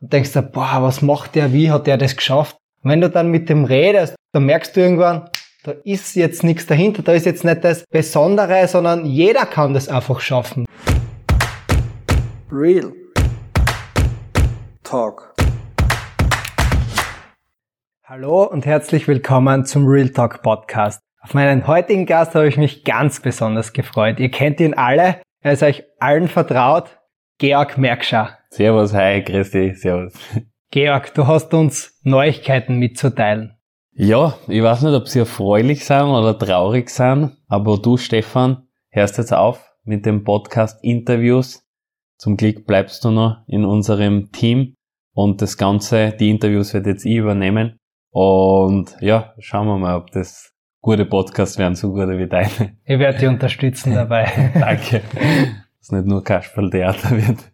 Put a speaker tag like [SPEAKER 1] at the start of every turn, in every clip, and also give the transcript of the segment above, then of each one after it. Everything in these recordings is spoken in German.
[SPEAKER 1] und denkst dir, boah, was macht der, wie hat der das geschafft? Und wenn du dann mit dem redest, dann merkst du irgendwann, da ist jetzt nichts dahinter, da ist jetzt nicht das Besondere, sondern jeder kann das einfach schaffen.
[SPEAKER 2] Real Talk.
[SPEAKER 1] Hallo und herzlich willkommen zum Real Talk Podcast. Auf meinen heutigen Gast habe ich mich ganz besonders gefreut. Ihr kennt ihn alle, er ist euch allen vertraut, Georg Merkscher.
[SPEAKER 3] Servus, hi, grüß dich, servus.
[SPEAKER 1] Georg, du hast uns Neuigkeiten mitzuteilen.
[SPEAKER 3] Ja, ich weiß nicht, ob sie erfreulich sind oder traurig sind, aber du, Stefan, hörst jetzt auf mit dem Podcast Interviews. Zum Glück bleibst du noch in unserem Team und das Ganze, die Interviews wird jetzt ich übernehmen. Und ja, schauen wir mal, ob das gute Podcasts werden, so gute wie deine.
[SPEAKER 1] Ich werde dich unterstützen dabei.
[SPEAKER 3] Danke. Dass nicht nur Kasperltheater wird.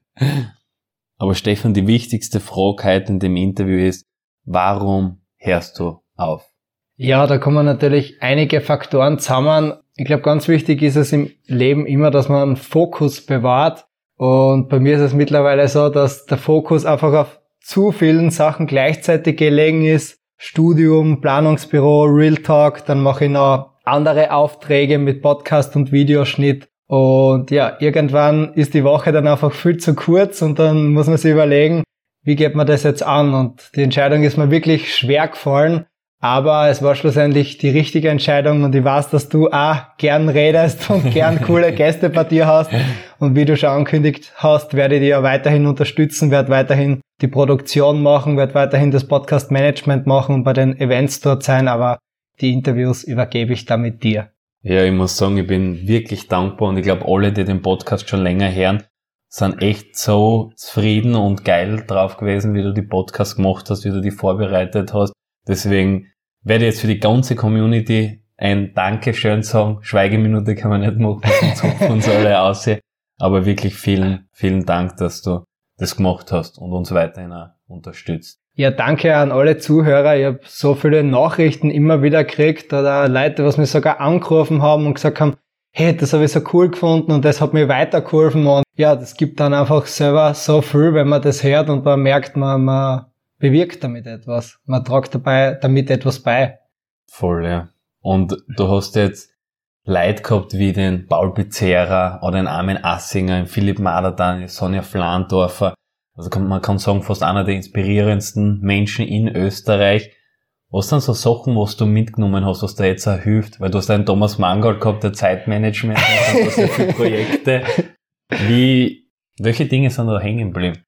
[SPEAKER 3] Aber Stefan, die wichtigste Frage in dem Interview ist, warum hörst du auf?
[SPEAKER 1] Ja, da kommen natürlich einige Faktoren zusammen. Ich glaube, ganz wichtig ist es im Leben immer, dass man einen Fokus bewahrt. Und bei mir ist es mittlerweile so, dass der Fokus einfach auf zu vielen Sachen gleichzeitig gelegen ist. Studium, Planungsbüro, Real Talk, dann mache ich noch andere Aufträge mit Podcast und Videoschnitt. Und ja, irgendwann ist die Woche dann einfach viel zu kurz und dann muss man sich überlegen, wie geht man das jetzt an? Und die Entscheidung ist mir wirklich schwer gefallen, aber es war schlussendlich die richtige Entscheidung und ich weiß, dass du auch gern redest und gern coole Gäste bei dir hast. Und wie du schon angekündigt hast, werde ich dich ja weiterhin unterstützen, werde weiterhin die Produktion machen, werde weiterhin das Podcast Management machen und bei den Events dort sein, aber die Interviews übergebe ich damit dir.
[SPEAKER 3] Ja, ich muss sagen, ich bin wirklich dankbar und ich glaube, alle, die den Podcast schon länger hören, sind echt so zufrieden und geil drauf gewesen, wie du die Podcast gemacht hast, wie du die vorbereitet hast. Deswegen werde ich jetzt für die ganze Community ein Dankeschön sagen. Schweigeminute kann man nicht machen, sonst zupfen uns alle aus. Aber wirklich vielen, vielen Dank, dass du das gemacht hast und uns weiterhin auch unterstützt.
[SPEAKER 1] Ja, danke an alle Zuhörer. Ich habe so viele Nachrichten immer wieder gekriegt oder Leute, was mir sogar angerufen haben und gesagt haben, hey, das habe ich so cool gefunden und das hat mir weitergeholfen und ja, das gibt dann einfach selber so viel, wenn man das hört und man merkt, man, man bewirkt damit etwas. Man tragt dabei damit etwas bei.
[SPEAKER 3] Voll, ja. Und du hast jetzt Leid gehabt wie den Paul Pizzera oder den Armin Assinger, den Philipp Maderdan, Sonja Flandorfer. Also man kann sagen, fast einer der inspirierendsten Menschen in Österreich. Was sind so Sachen, was du mitgenommen hast, was dir jetzt auch hilft? Weil du hast einen Thomas Mangold gehabt, der Zeitmanagement, und so viele Projekte. Wie, welche Dinge sind da hängen geblieben?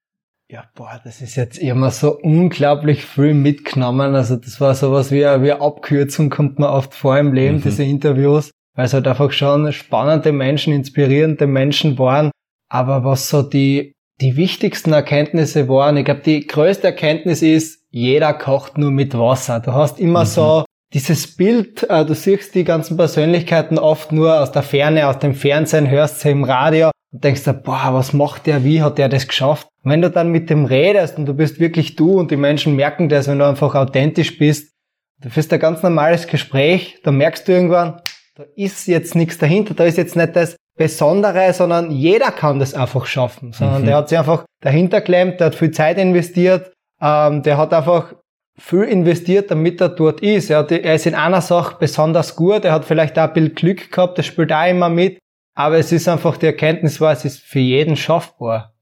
[SPEAKER 1] Ja, boah, das ist jetzt immer so unglaublich viel mitgenommen. Also das war sowas wie wie eine Abkürzung, kommt man oft vor im Leben, mhm. diese Interviews, weil es halt einfach schon spannende Menschen, inspirierende Menschen waren. Aber was so die, die wichtigsten Erkenntnisse waren, ich glaube, die größte Erkenntnis ist, jeder kocht nur mit Wasser. Du hast immer mhm. so dieses Bild, äh, du siehst die ganzen Persönlichkeiten oft nur aus der Ferne, aus dem Fernsehen, hörst sie im Radio und denkst dir, boah, was macht der, wie hat der das geschafft? Und wenn du dann mit dem redest und du bist wirklich du und die Menschen merken das, wenn du einfach authentisch bist, du führst ein ganz normales Gespräch, dann merkst du irgendwann, da ist jetzt nichts dahinter, da ist jetzt nicht das Besondere, sondern jeder kann das einfach schaffen, sondern mhm. der hat sich einfach dahinter klemmt, der hat viel Zeit investiert, ähm, der hat einfach viel investiert, damit er dort ist. Er, hat, er ist in einer Sache besonders gut, er hat vielleicht auch ein bisschen Glück gehabt, das spielt auch immer mit. Aber es ist einfach die Erkenntnis war, es ist für jeden schaffbar.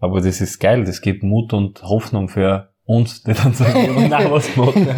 [SPEAKER 3] Aber das ist geil, das gibt Mut und Hoffnung für uns, die dann sagen, nein, was machen.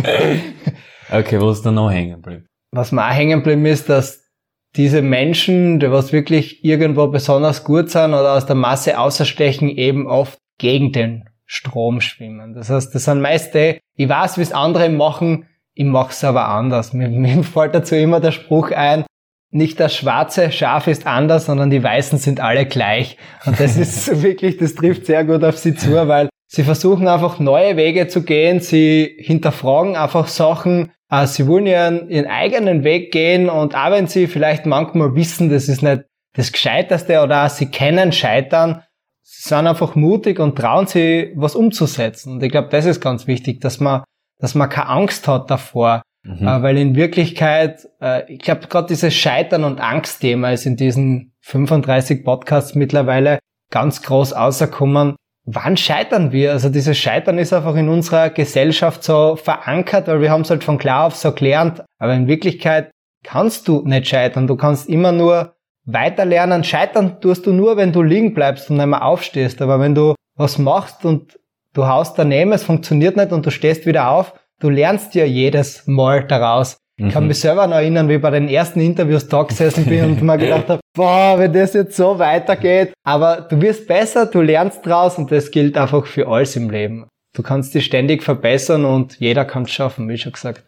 [SPEAKER 3] okay, wo ist da noch hängen geblieben?
[SPEAKER 1] Was mir auch hängen geblieben ist, dass diese Menschen, die was wirklich irgendwo besonders gut sind oder aus der Masse außerstechen, eben oft gegen den Strom schwimmen. Das heißt, das sind meist die, ich weiß, wie es andere machen, ich mache es aber anders. Mir, mir fällt dazu immer der Spruch ein, nicht das schwarze Schaf ist anders, sondern die Weißen sind alle gleich. Und das ist wirklich, das trifft sehr gut auf sie zu, weil sie versuchen einfach neue Wege zu gehen, sie hinterfragen einfach Sachen, äh, sie wollen ihren, ihren eigenen Weg gehen und auch wenn sie vielleicht manchmal wissen, das ist nicht das Gescheiterste oder sie kennen Scheitern, sie sind einfach mutig und trauen sie was umzusetzen. Und ich glaube, das ist ganz wichtig, dass man, dass man keine Angst hat davor, Mhm. Äh, weil in Wirklichkeit, äh, ich glaube, gerade dieses Scheitern- und Angstthema ist in diesen 35 Podcasts mittlerweile ganz groß auserkommen. Wann scheitern wir? Also dieses Scheitern ist einfach in unserer Gesellschaft so verankert, weil wir haben es halt von klar auf so gelernt. Aber in Wirklichkeit kannst du nicht scheitern. Du kannst immer nur weiter lernen. Scheitern tust du nur, wenn du liegen bleibst und nicht mehr aufstehst. Aber wenn du was machst und du haust daneben, es funktioniert nicht und du stehst wieder auf, du lernst ja jedes Mal daraus. Ich kann mhm. mich selber noch erinnern, wie ich bei den ersten Interviews da gesessen bin und mir gedacht habe, boah, wenn das jetzt so weitergeht. Aber du wirst besser, du lernst draus und das gilt einfach für alles im Leben. Du kannst dich ständig verbessern und jeder kann es schaffen, wie schon gesagt.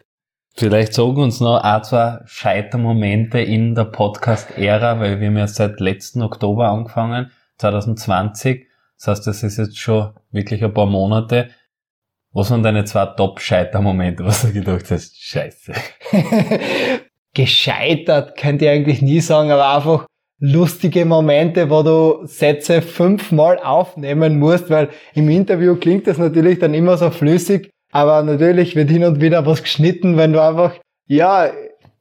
[SPEAKER 3] Vielleicht sagen uns noch ein, zwei Scheitermomente in der Podcast-Ära, weil wir haben ja seit letzten Oktober angefangen, 2020. Das heißt, das ist jetzt schon wirklich ein paar Monate. Was waren deine zwei Top-Scheitermomente, was du gedacht hast? Scheiße.
[SPEAKER 1] Gescheitert könnte ich eigentlich nie sagen, aber einfach lustige Momente, wo du Sätze fünfmal aufnehmen musst, weil im Interview klingt das natürlich dann immer so flüssig, aber natürlich wird hin und wieder was geschnitten, wenn du einfach, ja,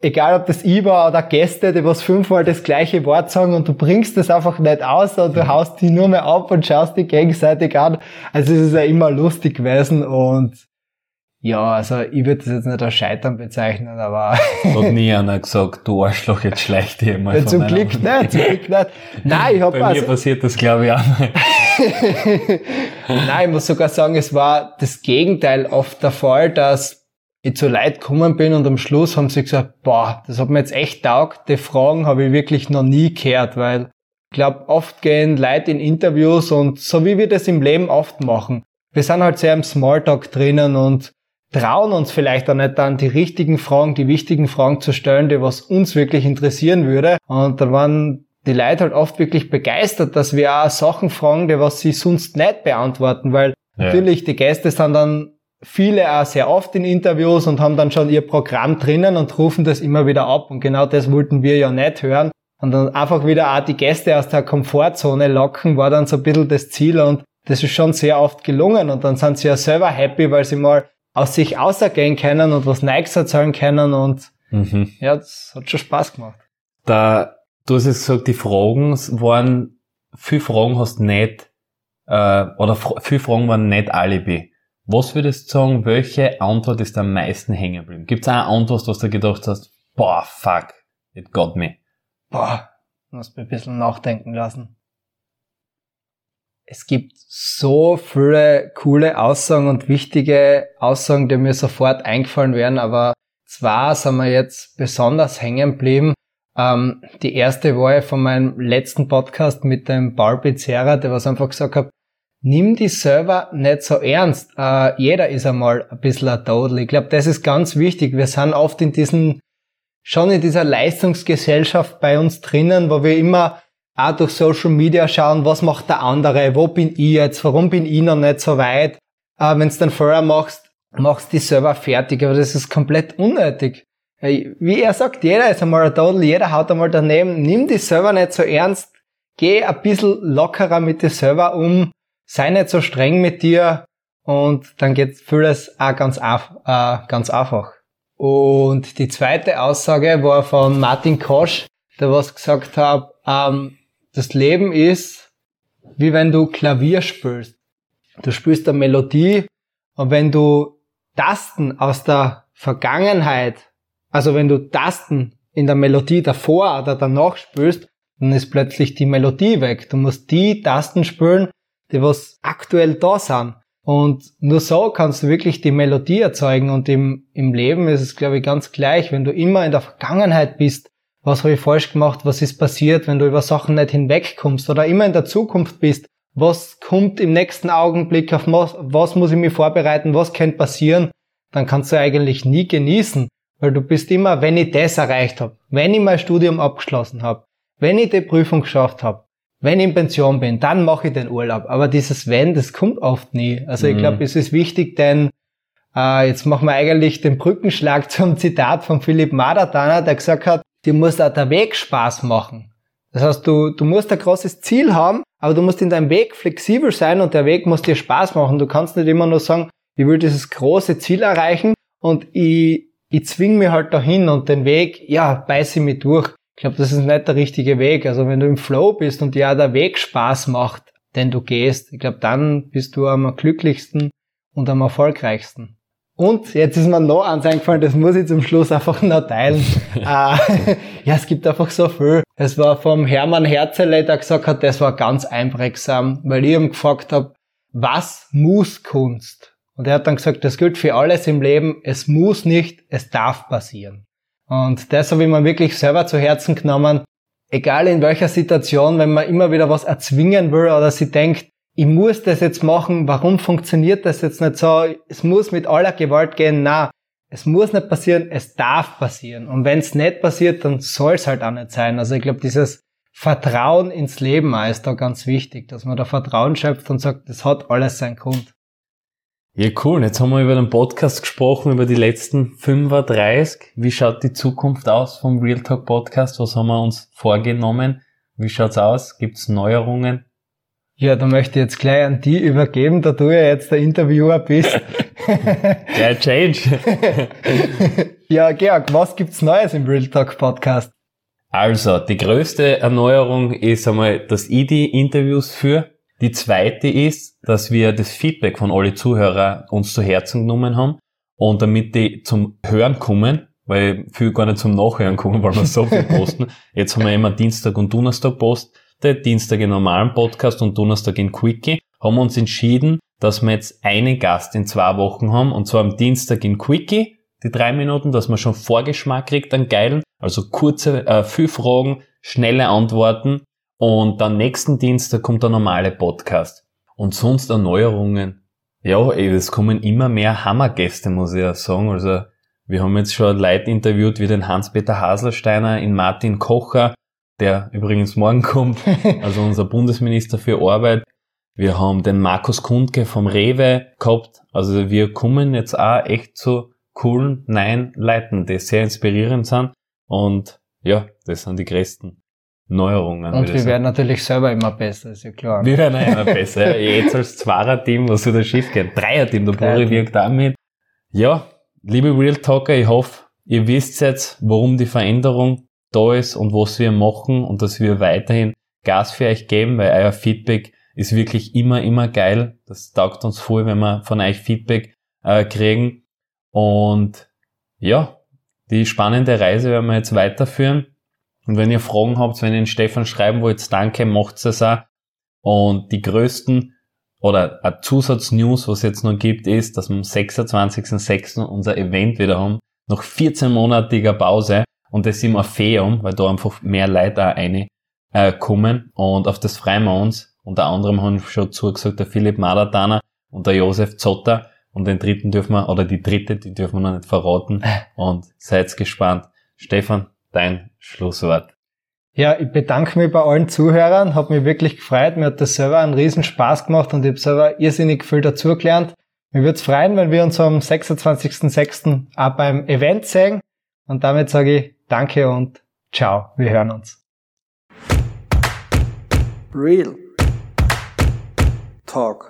[SPEAKER 1] egal ob das ich war oder Gäste, die was fünfmal das gleiche Wort sagen und du bringst das einfach nicht aus und du haust die nur mehr ab und schaust die gegenseitig an. Also es ist ja immer lustig gewesen und ja, also ich würde das jetzt nicht als Scheitern bezeichnen, aber...
[SPEAKER 3] Hat nie einer gesagt, du Arschloch, jetzt schleich dir mal
[SPEAKER 1] ja, Zum Glück nicht, zum Glück nicht. Nein, ich hab
[SPEAKER 3] Bei also, mir passiert das glaube ich auch nicht.
[SPEAKER 1] Nein, ich muss sogar sagen, es war das Gegenteil oft der Fall, dass ich zu Leid gekommen bin und am Schluss haben sie gesagt, boah, das hat mir jetzt echt taugt. Die Fragen habe ich wirklich noch nie gehört, weil ich glaube, oft gehen Leute in Interviews und so wie wir das im Leben oft machen. Wir sind halt sehr im Smalltalk drinnen und trauen uns vielleicht auch nicht dann die richtigen Fragen, die wichtigen Fragen zu stellen, die was uns wirklich interessieren würde. Und da waren die Leute halt oft wirklich begeistert, dass wir auch Sachen fragen, die was sie sonst nicht beantworten, weil ja. natürlich die Gäste sind dann viele auch sehr oft in Interviews und haben dann schon ihr Programm drinnen und rufen das immer wieder ab. Und genau das wollten wir ja nicht hören. Und dann einfach wieder auch die Gäste aus der Komfortzone locken, war dann so ein bisschen das Ziel und das ist schon sehr oft gelungen. Und dann sind sie ja selber happy, weil sie mal aus sich außergehen können und was Nikes erzählen können und mhm. ja, das hat schon Spaß gemacht.
[SPEAKER 3] Da, du hast jetzt gesagt, die Fragen waren, viele Fragen hast nicht, äh, oder viele Fragen waren nicht Alibi. Was würdest du sagen, welche Antwort ist am meisten hängen geblieben? Gibt es eine Antwort, was du gedacht hast, boah, fuck, it got me?
[SPEAKER 1] Boah, muss mir ein bisschen nachdenken lassen. Es gibt so viele coole Aussagen und wichtige Aussagen, die mir sofort eingefallen wären, aber zwar sind wir jetzt besonders hängen geblieben. Ähm, die erste war ja von meinem letzten Podcast mit dem Paul Pizzerra, der was einfach gesagt hat, nimm die Server nicht so ernst. Äh, jeder ist einmal ein bisschen ein Todel. Ich glaube, das ist ganz wichtig. Wir sind oft in diesen, schon in dieser Leistungsgesellschaft bei uns drinnen, wo wir immer auch durch Social Media schauen, was macht der andere, wo bin ich jetzt, warum bin ich noch nicht so weit. Äh, Wenn du dann vorher machst, machst die Server fertig, aber das ist komplett unnötig. Wie er sagt, jeder ist einmal ein Todel, jeder haut einmal daneben, nimm die Server nicht so ernst, geh ein bisschen lockerer mit den Server um, sei nicht so streng mit dir und dann geht vieles auch ganz, äh, ganz einfach. Und die zweite Aussage war von Martin Kosch, der was gesagt hat, ähm, das Leben ist wie wenn du Klavier spielst. Du spielst eine Melodie und wenn du Tasten aus der Vergangenheit, also wenn du Tasten in der Melodie davor oder danach spielst, dann ist plötzlich die Melodie weg. Du musst die Tasten spielen, die was aktuell da sind. Und nur so kannst du wirklich die Melodie erzeugen. Und im, im Leben ist es, glaube ich, ganz gleich. Wenn du immer in der Vergangenheit bist, was habe ich falsch gemacht, was ist passiert, wenn du über Sachen nicht hinwegkommst oder immer in der Zukunft bist, was kommt im nächsten Augenblick, auf was, was muss ich mir vorbereiten, was könnte passieren, dann kannst du eigentlich nie genießen, weil du bist immer, wenn ich das erreicht habe, wenn ich mein Studium abgeschlossen habe, wenn ich die Prüfung geschafft habe, wenn ich in Pension bin, dann mache ich den Urlaub. Aber dieses Wenn, das kommt oft nie. Also ich glaube, mhm. es ist wichtig, denn äh, jetzt machen wir eigentlich den Brückenschlag zum Zitat von Philipp Madatana, der gesagt hat, dir muss auch der Weg Spaß machen. Das heißt, du, du musst ein großes Ziel haben, aber du musst in deinem Weg flexibel sein und der Weg muss dir Spaß machen. Du kannst nicht immer nur sagen, ich will dieses große Ziel erreichen und ich, ich zwing mich halt dahin und den Weg, ja, beiße mich durch. Ich glaube, das ist nicht der richtige Weg. Also wenn du im Flow bist und dir der Weg Spaß macht, den du gehst. Ich glaube, dann bist du am glücklichsten und am erfolgreichsten. Und jetzt ist mir noch eins eingefallen, das muss ich zum Schluss einfach noch teilen. äh, ja, es gibt einfach so viel. Es war vom Hermann Herzele, der gesagt hat, das war ganz einprägsam, weil ich ihm gefragt habe, was muss Kunst? Und er hat dann gesagt, das gilt für alles im Leben. Es muss nicht, es darf passieren. Und das habe ich mir wirklich selber zu Herzen genommen. Egal in welcher Situation, wenn man immer wieder was erzwingen will oder sie denkt, ich muss das jetzt machen, warum funktioniert das jetzt nicht so? Es muss mit aller Gewalt gehen. Na, es muss nicht passieren, es darf passieren. Und wenn es nicht passiert, dann soll es halt auch nicht sein. Also ich glaube, dieses Vertrauen ins Leben ist da ganz wichtig, dass man da Vertrauen schöpft und sagt, das hat alles seinen Grund.
[SPEAKER 3] Ja, cool. Jetzt haben wir über den Podcast gesprochen, über die letzten 35. Wie schaut die Zukunft aus vom Real Talk Podcast? Was haben wir uns vorgenommen? Wie schaut's aus? Gibt's Neuerungen?
[SPEAKER 1] Ja, da möchte ich jetzt gleich an die übergeben, da du ja jetzt der Interviewer bist.
[SPEAKER 3] Der Change.
[SPEAKER 1] ja, Georg, was gibt's Neues im Real Talk Podcast?
[SPEAKER 3] Also, die größte Erneuerung ist einmal, dass ich die Interviews führe. Die zweite ist, dass wir das Feedback von alle Zuhörer uns zu Herzen genommen haben und damit die zum Hören kommen, weil viel gar nicht zum Nachhören kommen, weil wir so viel posten. Jetzt haben wir immer Dienstag und Donnerstag Post der Dienstag in normalen Podcast und Donnerstag in Quickie, haben wir uns entschieden, dass wir jetzt einen Gast in zwei Wochen haben, und zwar am Dienstag in Quickie, die drei Minuten, dass man schon Vorgeschmack kriegt an geilen, also kurze, äh, viel Fragen, schnelle Antworten und dann nächsten Dienstag kommt der normale Podcast. Und sonst Erneuerungen. Ja, ey, es kommen immer mehr Hammergäste, muss ich ja sagen. Also, wir haben jetzt schon Leute interviewt wie den Hans-Peter Haselsteiner, in Martin Kocher, der übrigens morgen kommt, also unser Bundesminister für Arbeit. Wir haben den Markus Kundke vom Rewe gehabt. Also wir kommen jetzt auch echt zu coolen neuen Leuten, die sehr inspirierend sind. Und ja, das sind die größten Neuerungen.
[SPEAKER 1] Und wir werden natürlich selber immer besser, ist ja klar.
[SPEAKER 3] Wir werden immer besser. Jetzt als Zweier-Team, was soll das schief gehen? Dreier-Team, der Buri wirkt auch mit. Ja, liebe Real Talker, ich hoffe, ihr wisst jetzt, warum die Veränderung da ist und was wir machen und dass wir weiterhin Gas für euch geben, weil euer Feedback ist wirklich immer, immer geil. Das taugt uns voll, wenn wir von euch Feedback äh, kriegen. Und ja, die spannende Reise werden wir jetzt weiterführen. Und wenn ihr Fragen habt, wenn ihr den Stefan schreiben wollt, danke, macht es auch. Und die größten oder ein Zusatznews, was es jetzt noch gibt, ist, dass wir am 26.06. unser Event wieder haben. Nach 14-monatiger Pause. Und das ist im Orpheum, weil da einfach mehr Leute auch rein, äh, kommen. Und auf das freuen wir uns. Unter anderem haben schon zugesagt der Philipp Madatana und der Josef Zotter. Und den dritten dürfen wir, oder die dritte, die dürfen wir noch nicht verraten. Und seid gespannt. Stefan, dein Schlusswort.
[SPEAKER 1] Ja, ich bedanke mich bei allen Zuhörern, hat mich wirklich gefreut. Mir hat das selber einen riesen Spaß gemacht und ich habe selber irrsinnig viel dazugelernt. Mir würde es freuen, wenn wir uns am 26.06. auch beim Event sehen. Und damit sage ich Danke und ciao. Wir hören uns.
[SPEAKER 2] Real Talk.